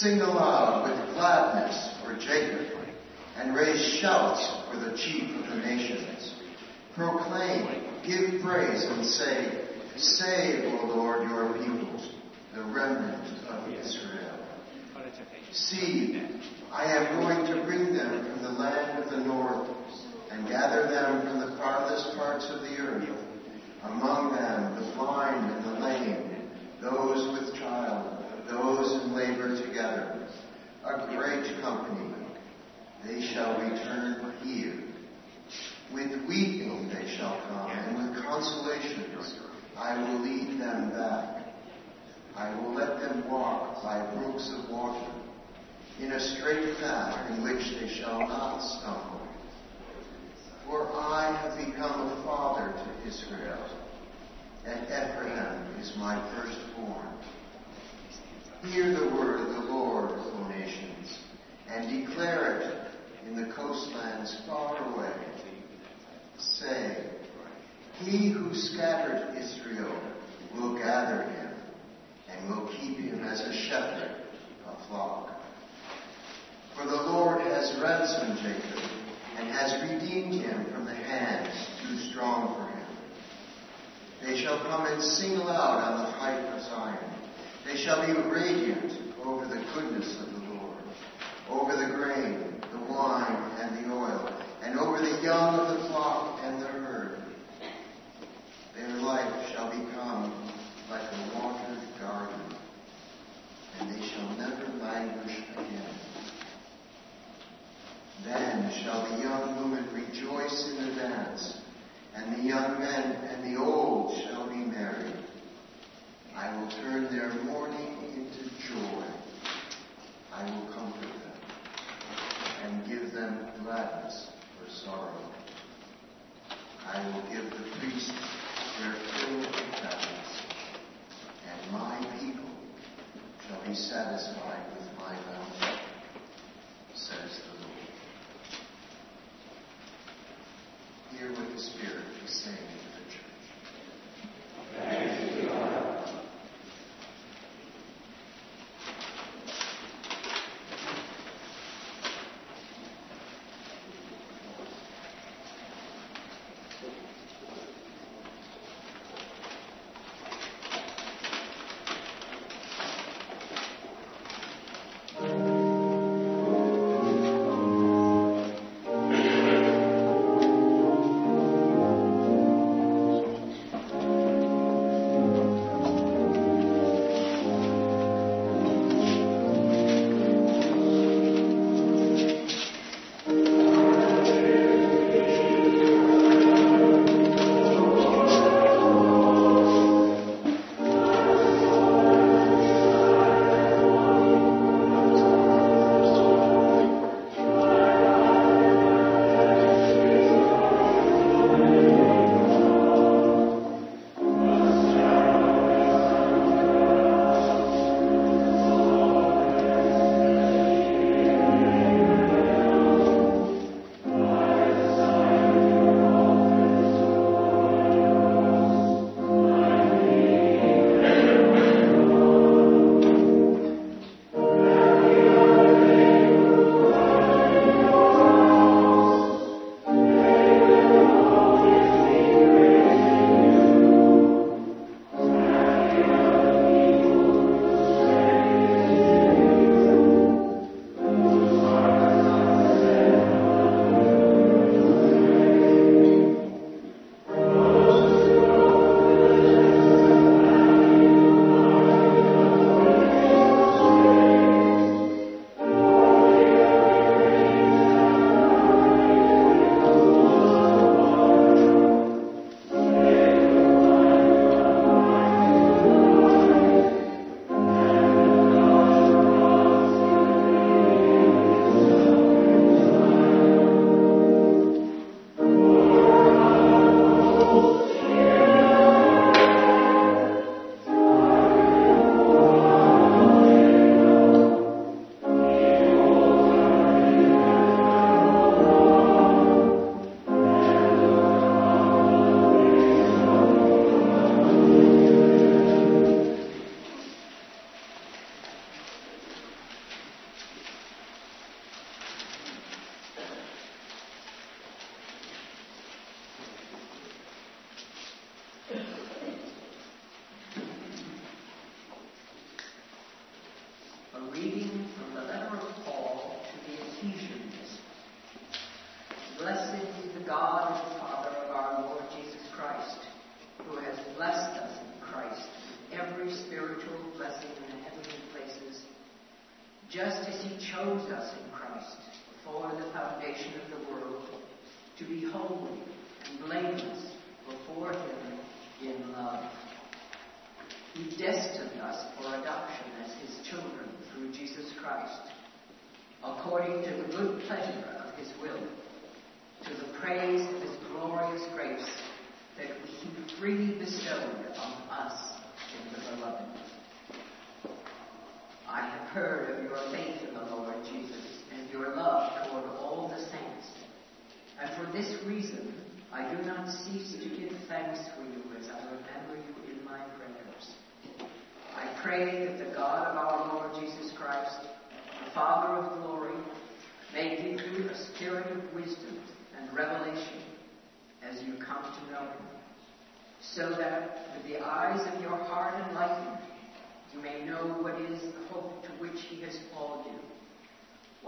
Sing aloud with gladness for Jacob, and raise shouts for the chief of the nations. Proclaim, give praise, and say, Save, O Lord, your people, the remnant of Israel. See, I am going to bring them from the land of the north and gather them from the farthest parts of the earth. Among them, the blind and the lame, those with child, those in labor together. A great company. They shall return here. With weeping they shall come, and with consolations I will lead them back. I will let them walk by brooks of water, in a straight path in which they shall not stumble. For I have become a father to Israel, and Ephraim is my firstborn. Hear the word of the Lord, O nations, and declare it in the coastlands far away. Say, He who scattered Israel will gather him, and will keep him as a shepherd a flock. For the Lord has ransomed Jacob, and has redeemed him from the hands too strong for him. They shall come and sing aloud on the height of Zion. They shall be radiant over the goodness of the Lord, over the grain, the wine, and the oil, and over the young of the flock and the herd. Their life shall become like a watered garden, and they shall never languish again. Then shall the young woman rejoice in the dance, and the young men and the old shall be merry. I will turn their mourning into joy. I will comfort them and give them gladness for sorrow. I will give the priests their fill of gladness, and my people shall be satisfied with my bounty, says the Lord. Hear what the Spirit is saying to the church.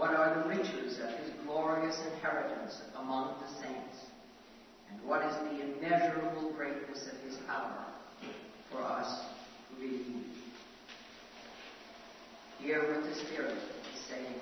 What are the riches of his glorious inheritance among the saints? And what is the immeasurable greatness of his power for us who believe? Hear with the Spirit is saying,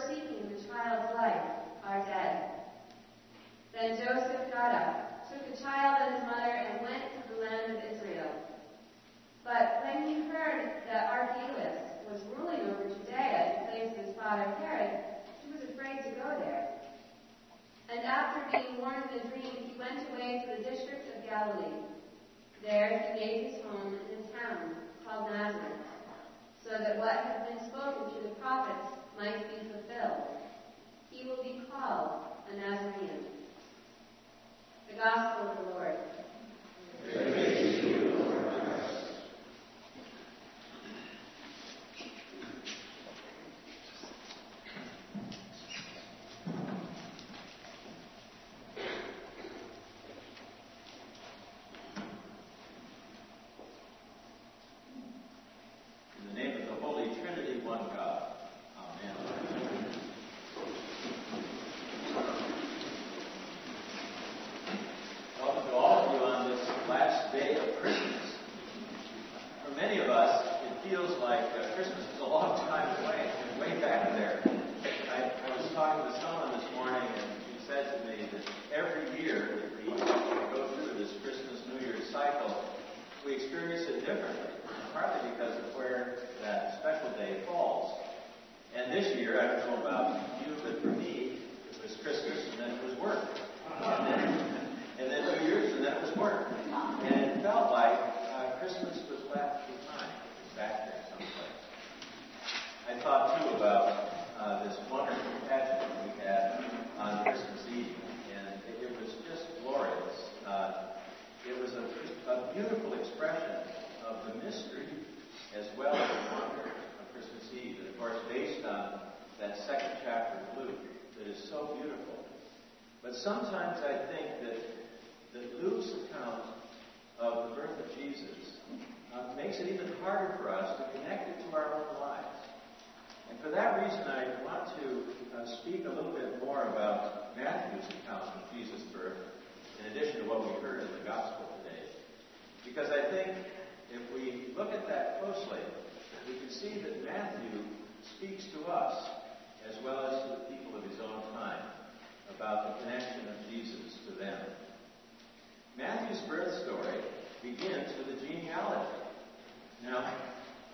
seeking the child's life are dead. Then Joseph got up, took the child and his mother, and went to the land of Israel. But when he heard that Archelaus was ruling over Judea in place of his father Herod, he was afraid to go there. And after being warned in a dream, he went away to the district of Galilee. There he made his home in a town called Nazareth, so that what had been spoken through the prophets might be fulfilled. He will be called a Nazarene. The Gospel of the Lord. In the name of the Holy Trinity, one God. Amen. Welcome to all of you on this last day of Christmas. For many of us, it feels like uh, Christmas is a long time away, it's way back there. I, I was talking to someone this morning, and she said to me that every year that we go through this Christmas New Year's cycle, we experience it differently, partly because of where that special day falls. And this year, I don't know about you, but for me, it was Christmas and then it was work. And then, and then New Year's and then it was work. And it felt like uh, Christmas was left behind, it was back there someplace. I thought too about uh, this wonderful pageant we had on Christmas Eve, and it, it was just glorious. Uh, it was a, a beautiful expression of the mystery as well as the wonder of Christmas Eve, and of course based on that second chapter of Luke that is so beautiful. But sometimes I think that, that Luke's account of the birth of Jesus uh, makes it even harder for us to connect it to our own lives. And for that reason, I want to uh, speak a little bit more about Matthew's account of Jesus' birth, in addition to what we heard in the Gospel today. Because I think if we look at that closely, we can see that Matthew speaks to us as well as to the people of his own time about the connection of Jesus to them. Matthew's birth story begins with a genealogy. Now,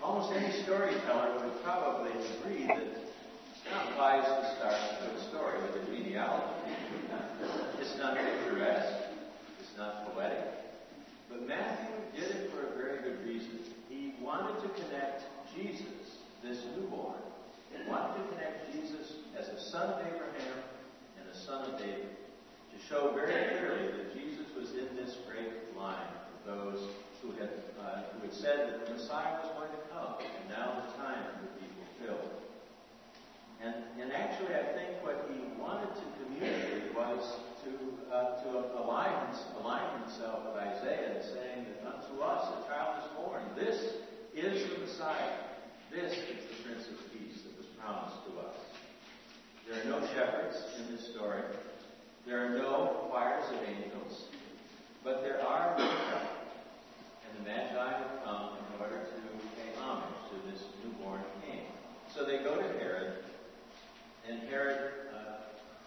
almost any storyteller would probably agree that it's not wise to start a story with a genealogy. It's not picturesque, it's not poetic. But Matthew did it for a very good reason. He wanted to connect Jesus, this newborn, he wanted to connect Jesus as a son of Abraham and a son of David, to show very clearly that Jesus was in this great line of those who had, uh, who had said that the Messiah was going to come, and now the time would be fulfilled. And, and actually, I think what he wanted to communicate was uh, to align, align himself with Isaiah and saying that unto us a child is born. This is the Messiah. This is the Prince of Peace that was promised to us. There are no shepherds in this story. There are no choirs of angels. But there are Magi. And the Magi have come in order to pay homage to this newborn king. So they go to Herod, and Herod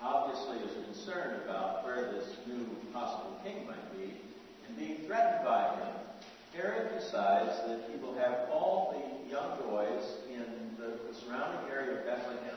obviously is concerned about where this new possible king might be, and being threatened by him, Herod decides that he will have all the young boys in the, the surrounding area of Bethlehem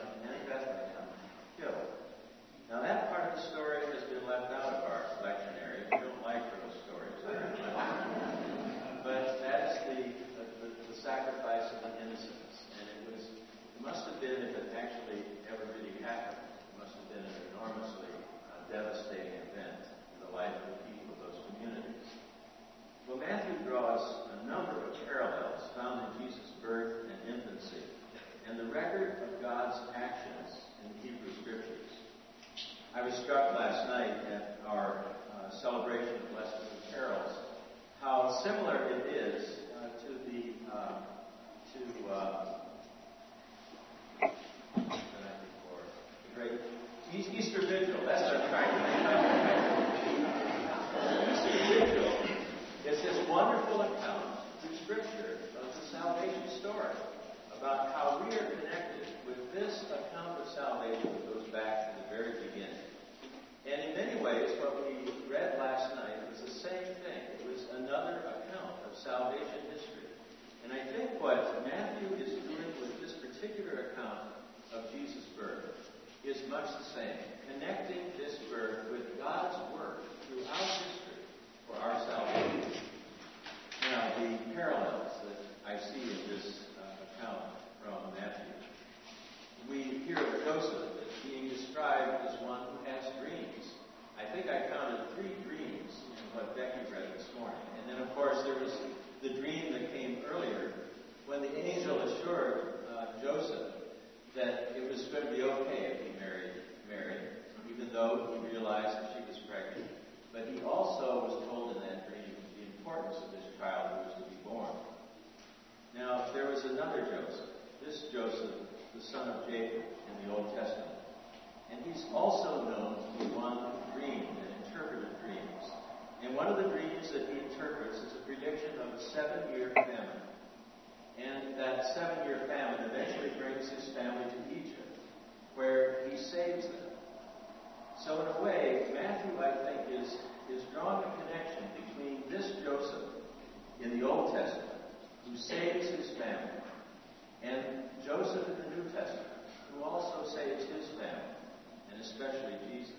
saves them. So, in a way, Matthew, I think, is, is drawing a connection between this Joseph in the Old Testament, who saves his family, and Joseph in the New Testament, who also saves his family, and especially Jesus.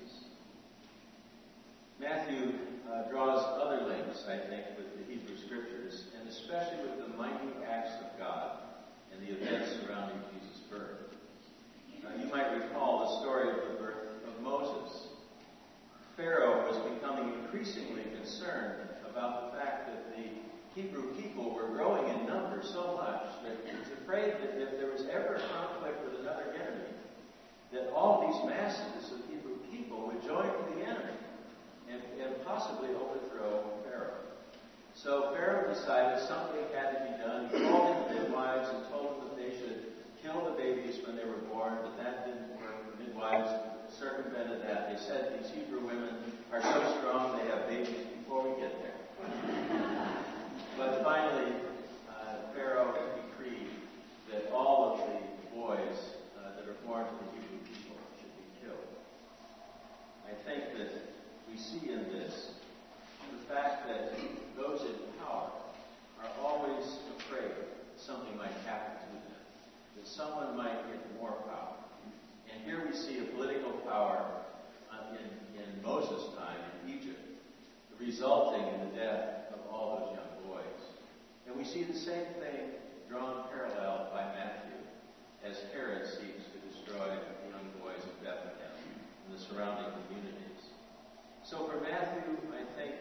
Matthew uh, draws other links, I think, with the Hebrew Scriptures, and especially with the mighty acts of God and the events surrounding Jesus' birth. Uh, you might recall the story of the birth of Moses. Pharaoh was becoming increasingly concerned about the fact that the Hebrew people were growing in number so much that he was afraid that if there was ever a conflict with another enemy, that all these masses of Hebrew people would join the enemy and, and possibly overthrow Pharaoh. So Pharaoh decided something had to be done. He called in the midwives and told them that they should kill the babies when they were born, but that. Midwives circumvented that. They said these Hebrew women are so strong they have babies before we get there. but finally, uh, Pharaoh decreed that all of the boys uh, that are born to the Hebrew people should be killed. I think that we see in this the fact that those in power are always afraid something might happen to them, that someone might get more power. And here we see a political power uh, in, in Moses' time in Egypt, resulting in the death of all those young boys. And we see the same thing drawn parallel by Matthew as Herod seeks to destroy the young boys of Bethlehem and the surrounding communities. So for Matthew, I think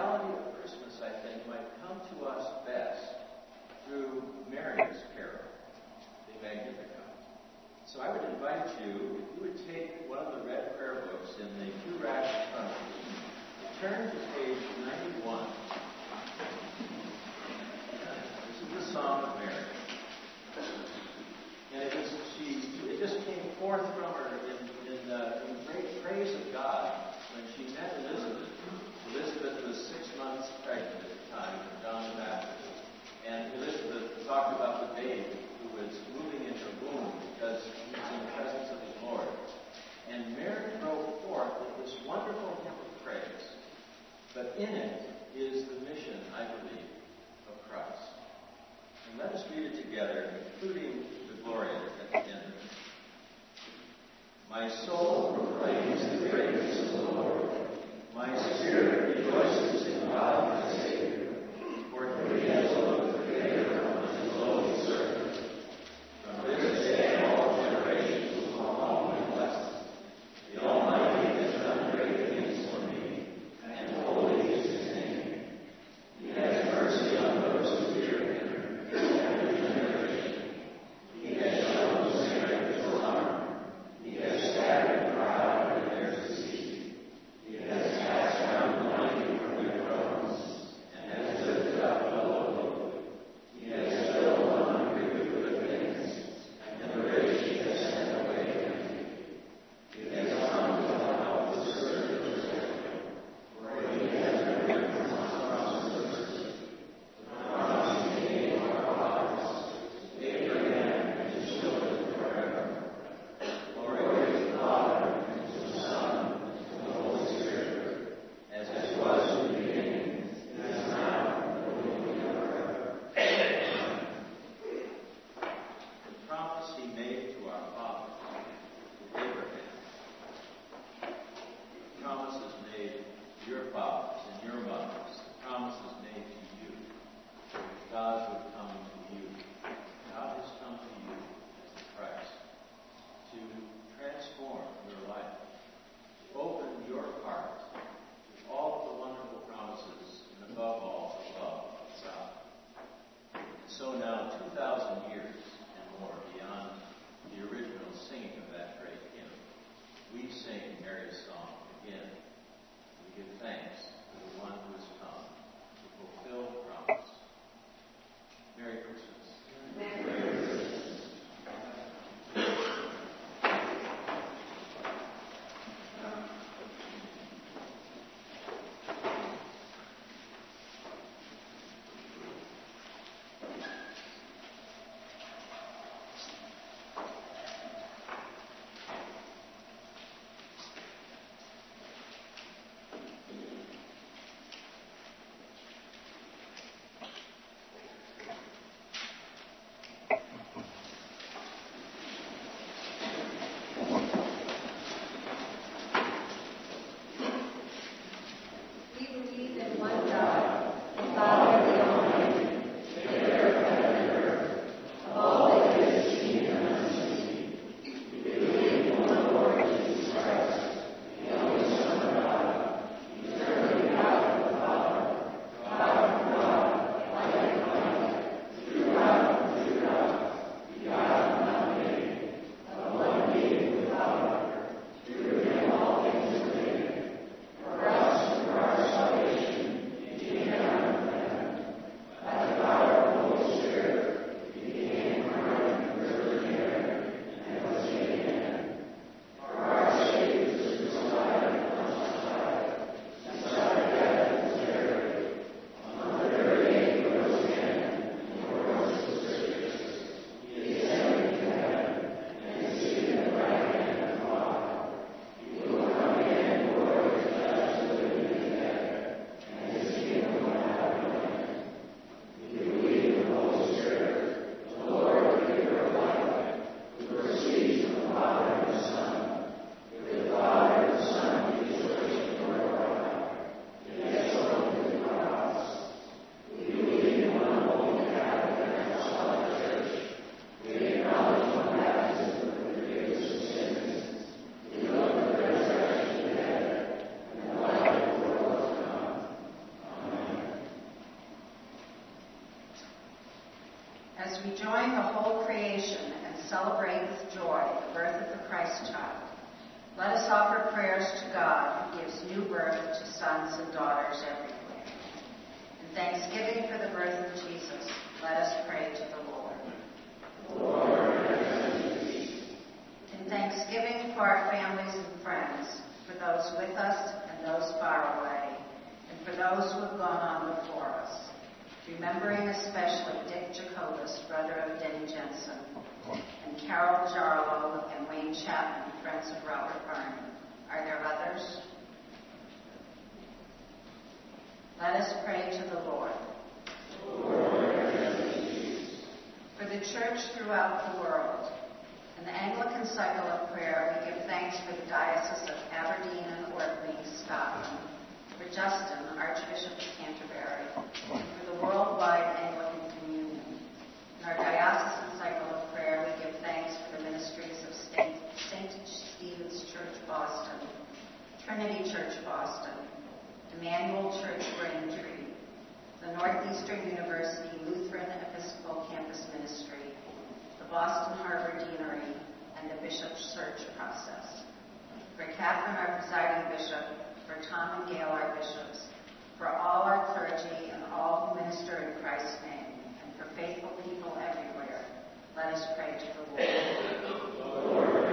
reality of Christmas, I think, might come to us best through Mary's carol, the Magnificat. So I would invite you, if you would take one of the red prayer books in the two racks in front of you, turn to page 91. This is the Song of Mary. And it, was, she, it just came forth from her in, in, uh, in great praise of God when she met Elizabeth. Elizabeth was six months pregnant at the time of John the Baptist. And Elizabeth talked about the babe who was moving in her womb because he was in the presence of the Lord. And Mary broke forth with this wonderful hymn of praise. But in it is the mission, I believe, of Christ. And let us read it together, including the Gloria at the end of it. My soul proclaims the greatness of the Lord. My spirit we join the whole creation and celebrate with joy the birth of the Christ child, let us offer prayers to God who gives new birth to sons and daughters everywhere. In thanksgiving for the birth of Jesus, let us pray to the Lord. In thanksgiving for our families and friends, for those with us and those far away, and for those who have gone on before us remembering especially Dick Jacobus, brother of Denny Jensen, and Carol Jarlow and Wayne Chapman, friends of Robert Byrne. Are there others? Let us pray to the Lord. For the church throughout the world, in the Anglican cycle of prayer, we give thanks for the Diocese of Aberdeen and Orkney, Scotland, for Justin, Archbishop of Canterbury, and for the worldwide Anglican Communion. In our diocesan cycle of prayer, we give thanks for the ministries of St. Stephen's Church, Boston, Trinity Church, Boston, Emmanuel Church, Braintree, the Northeastern University Lutheran Episcopal Campus Ministry, the Boston Harbor Deanery, and the Bishop's Search Process. For Katharine, our presiding bishop, for Tom and Gayle, our bishops, for all our clergy and all who minister in Christ's name, and for faithful people everywhere, let us pray to the Lord.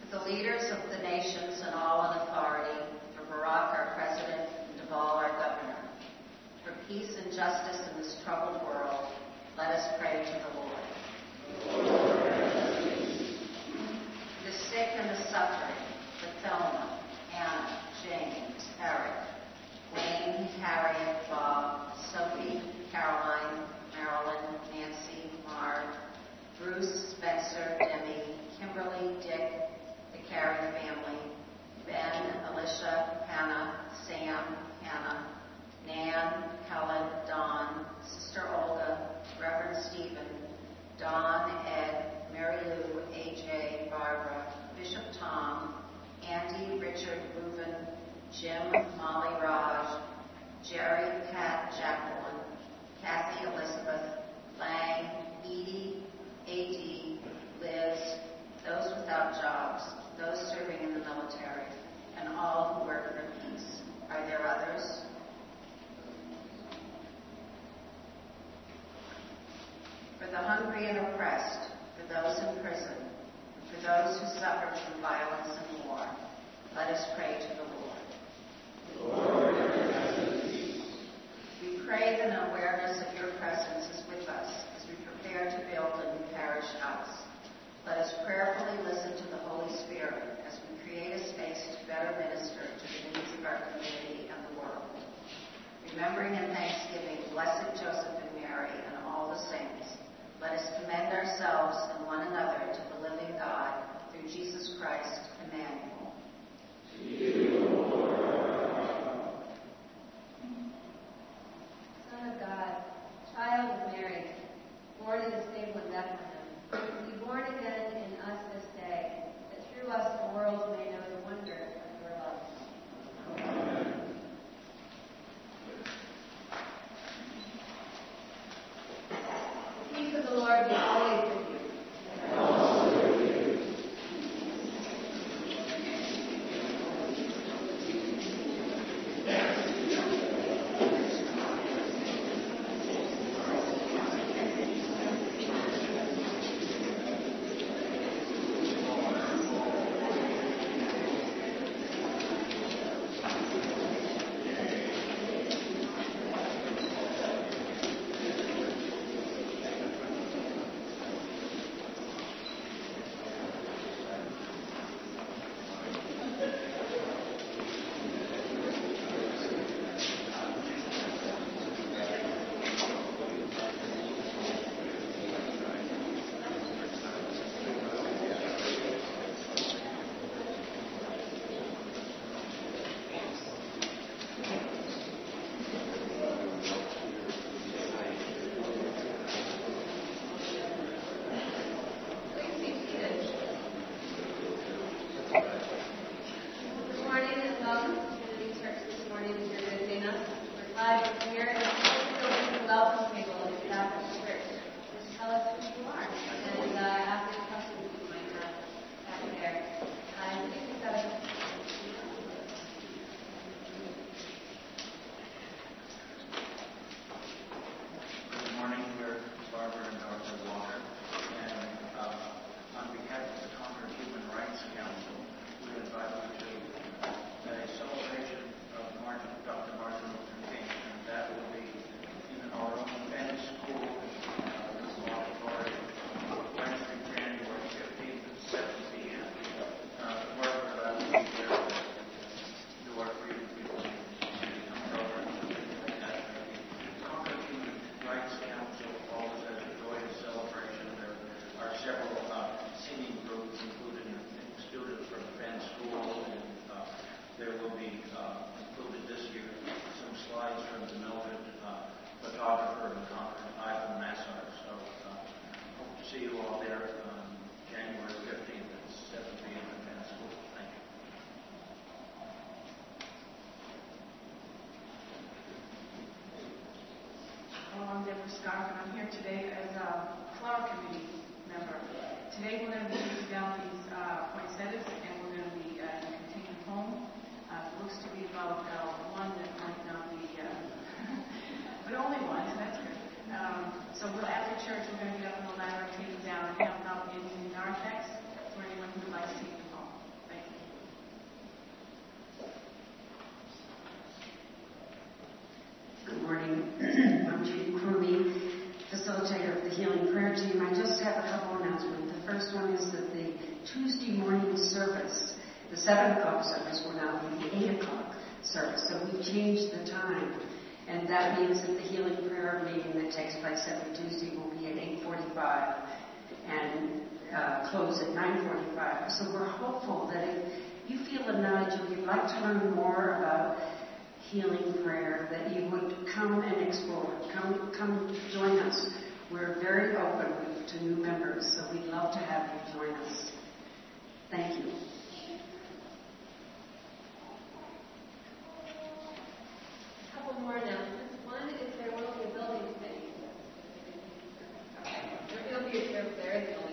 For the leaders of the nations and all in authority, for Barack, our president, and Deval, our governor, peace and justice in this troubled world, let us pray to the Lord. The sick and the suffering, for Thelma, Anna, James, Eric, Wayne, Harriet, Bob, Sophie, Caroline, Marilyn, Nancy, Mark, Bruce, Spencer, Demi, Kimberly, Dick, the Carey family, Ben, Alicia, Hannah, Sam, Hannah, Nan, Helen, Don, Sister Olga, Reverend Stephen, Don, Ed, Mary Lou, AJ, Barbara, Bishop Tom, Andy, Richard, Reuben, Jim, Molly, Raj, Jerry, Pat, Jacqueline, Kathy, Elizabeth, Lang, Edie, AD, Liz, those without jobs, those serving in the military, and all who work for peace. Are there others? For the hungry and oppressed, for those in prison, for those who suffer from violence and war, let us pray to the Lord. We pray that an awareness of your presence is with us as we prepare to build a new parish house. Let us prayerfully listen to the Holy Spirit as we create a space to better minister to the needs of our community and the world. Remembering in thanksgiving Blessed Joseph and Mary and all the saints, let us commend ourselves takes place every Tuesday, will be at 8.45 and uh, close at 9.45. So we're hopeful that if you feel a nudge and you'd like to learn more about healing prayer, that you would come and explore. Come, come join us. We're very open to new members, so we'd love to have you join us. Thank you. couple more announcements. get here very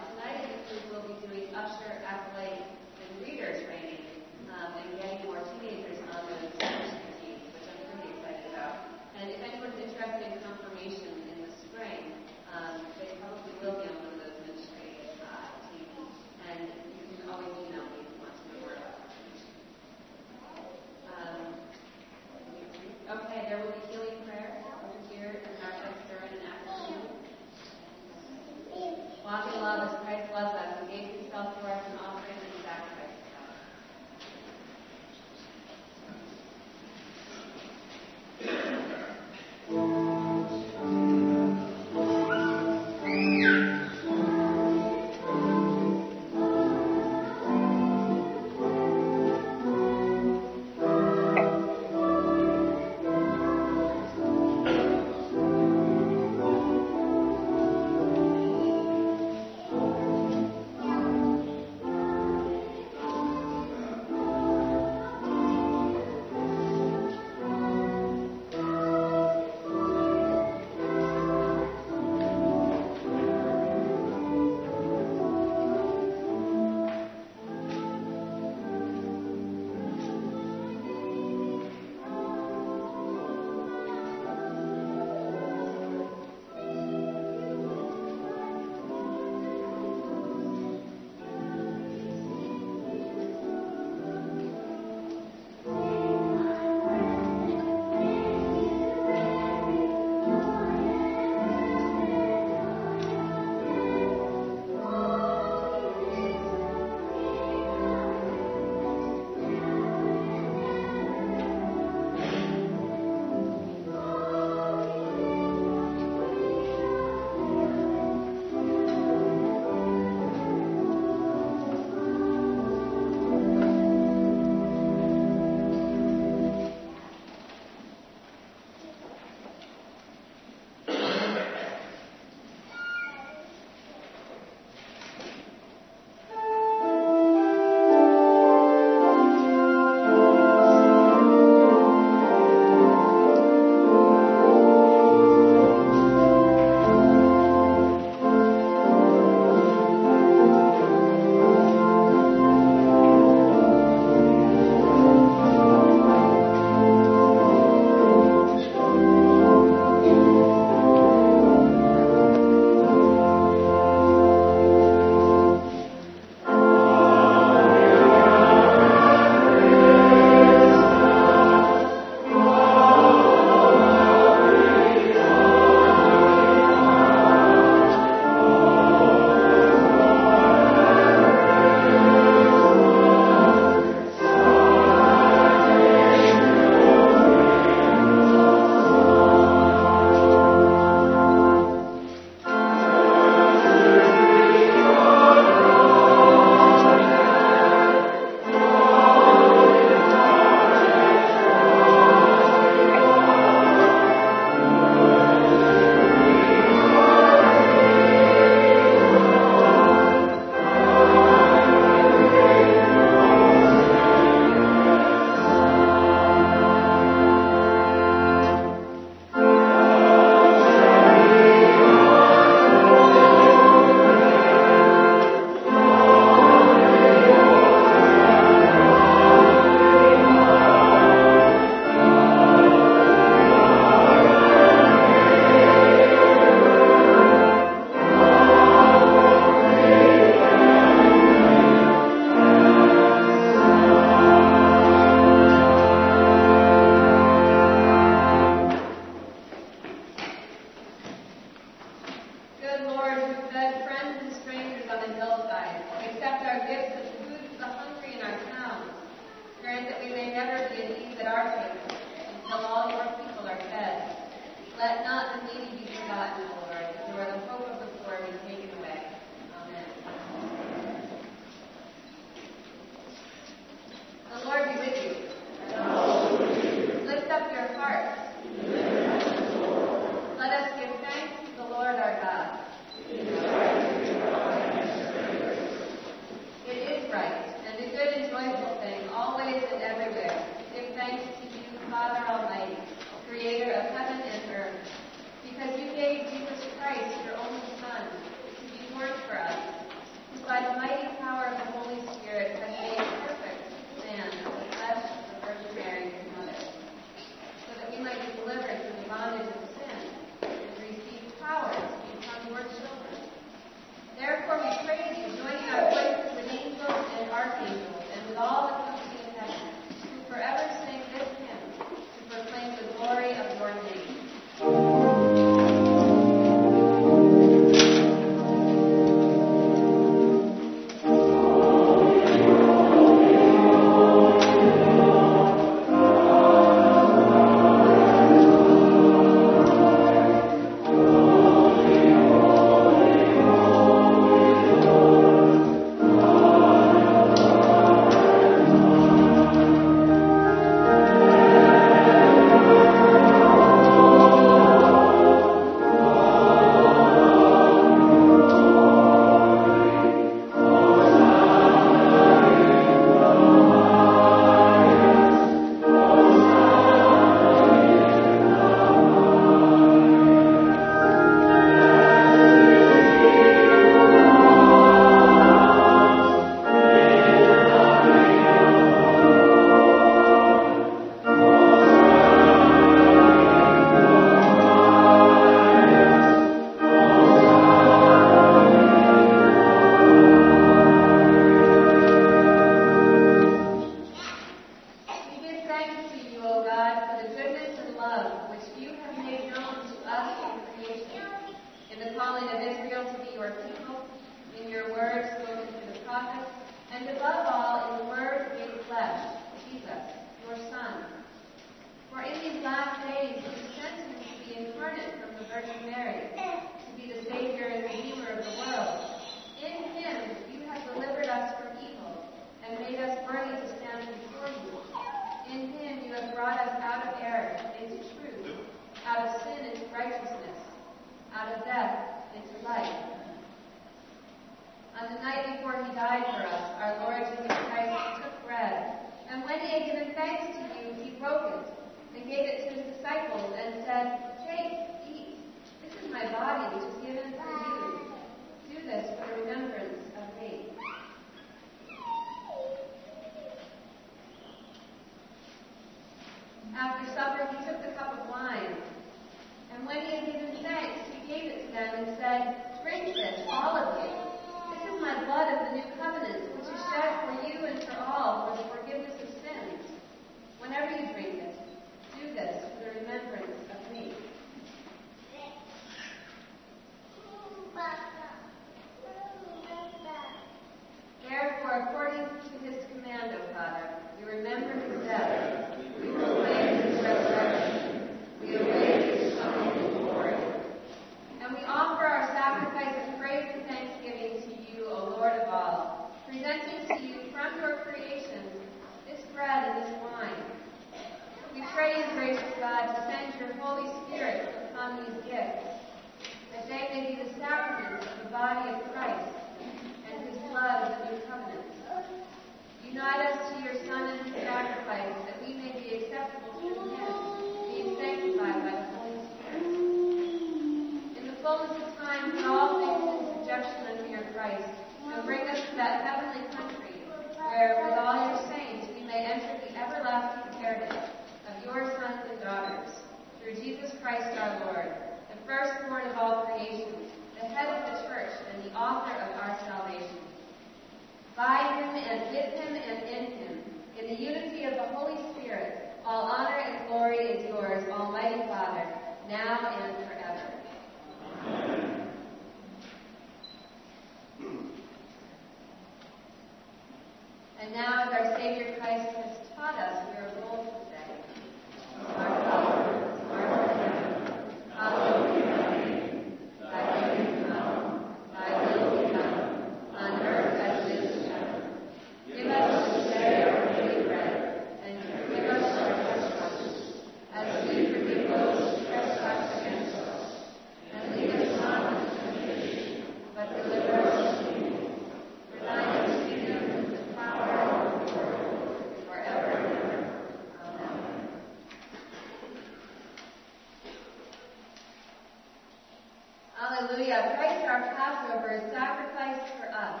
Alleluia. Christ our Passover is sacrificed for us.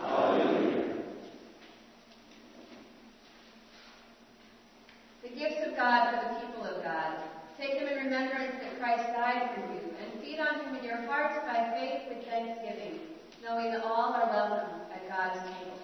Hallelujah. The gifts of God for the people of God. Take them in remembrance that Christ died for you, and feed on him in your hearts by faith with thanksgiving, knowing all are welcome at God's table.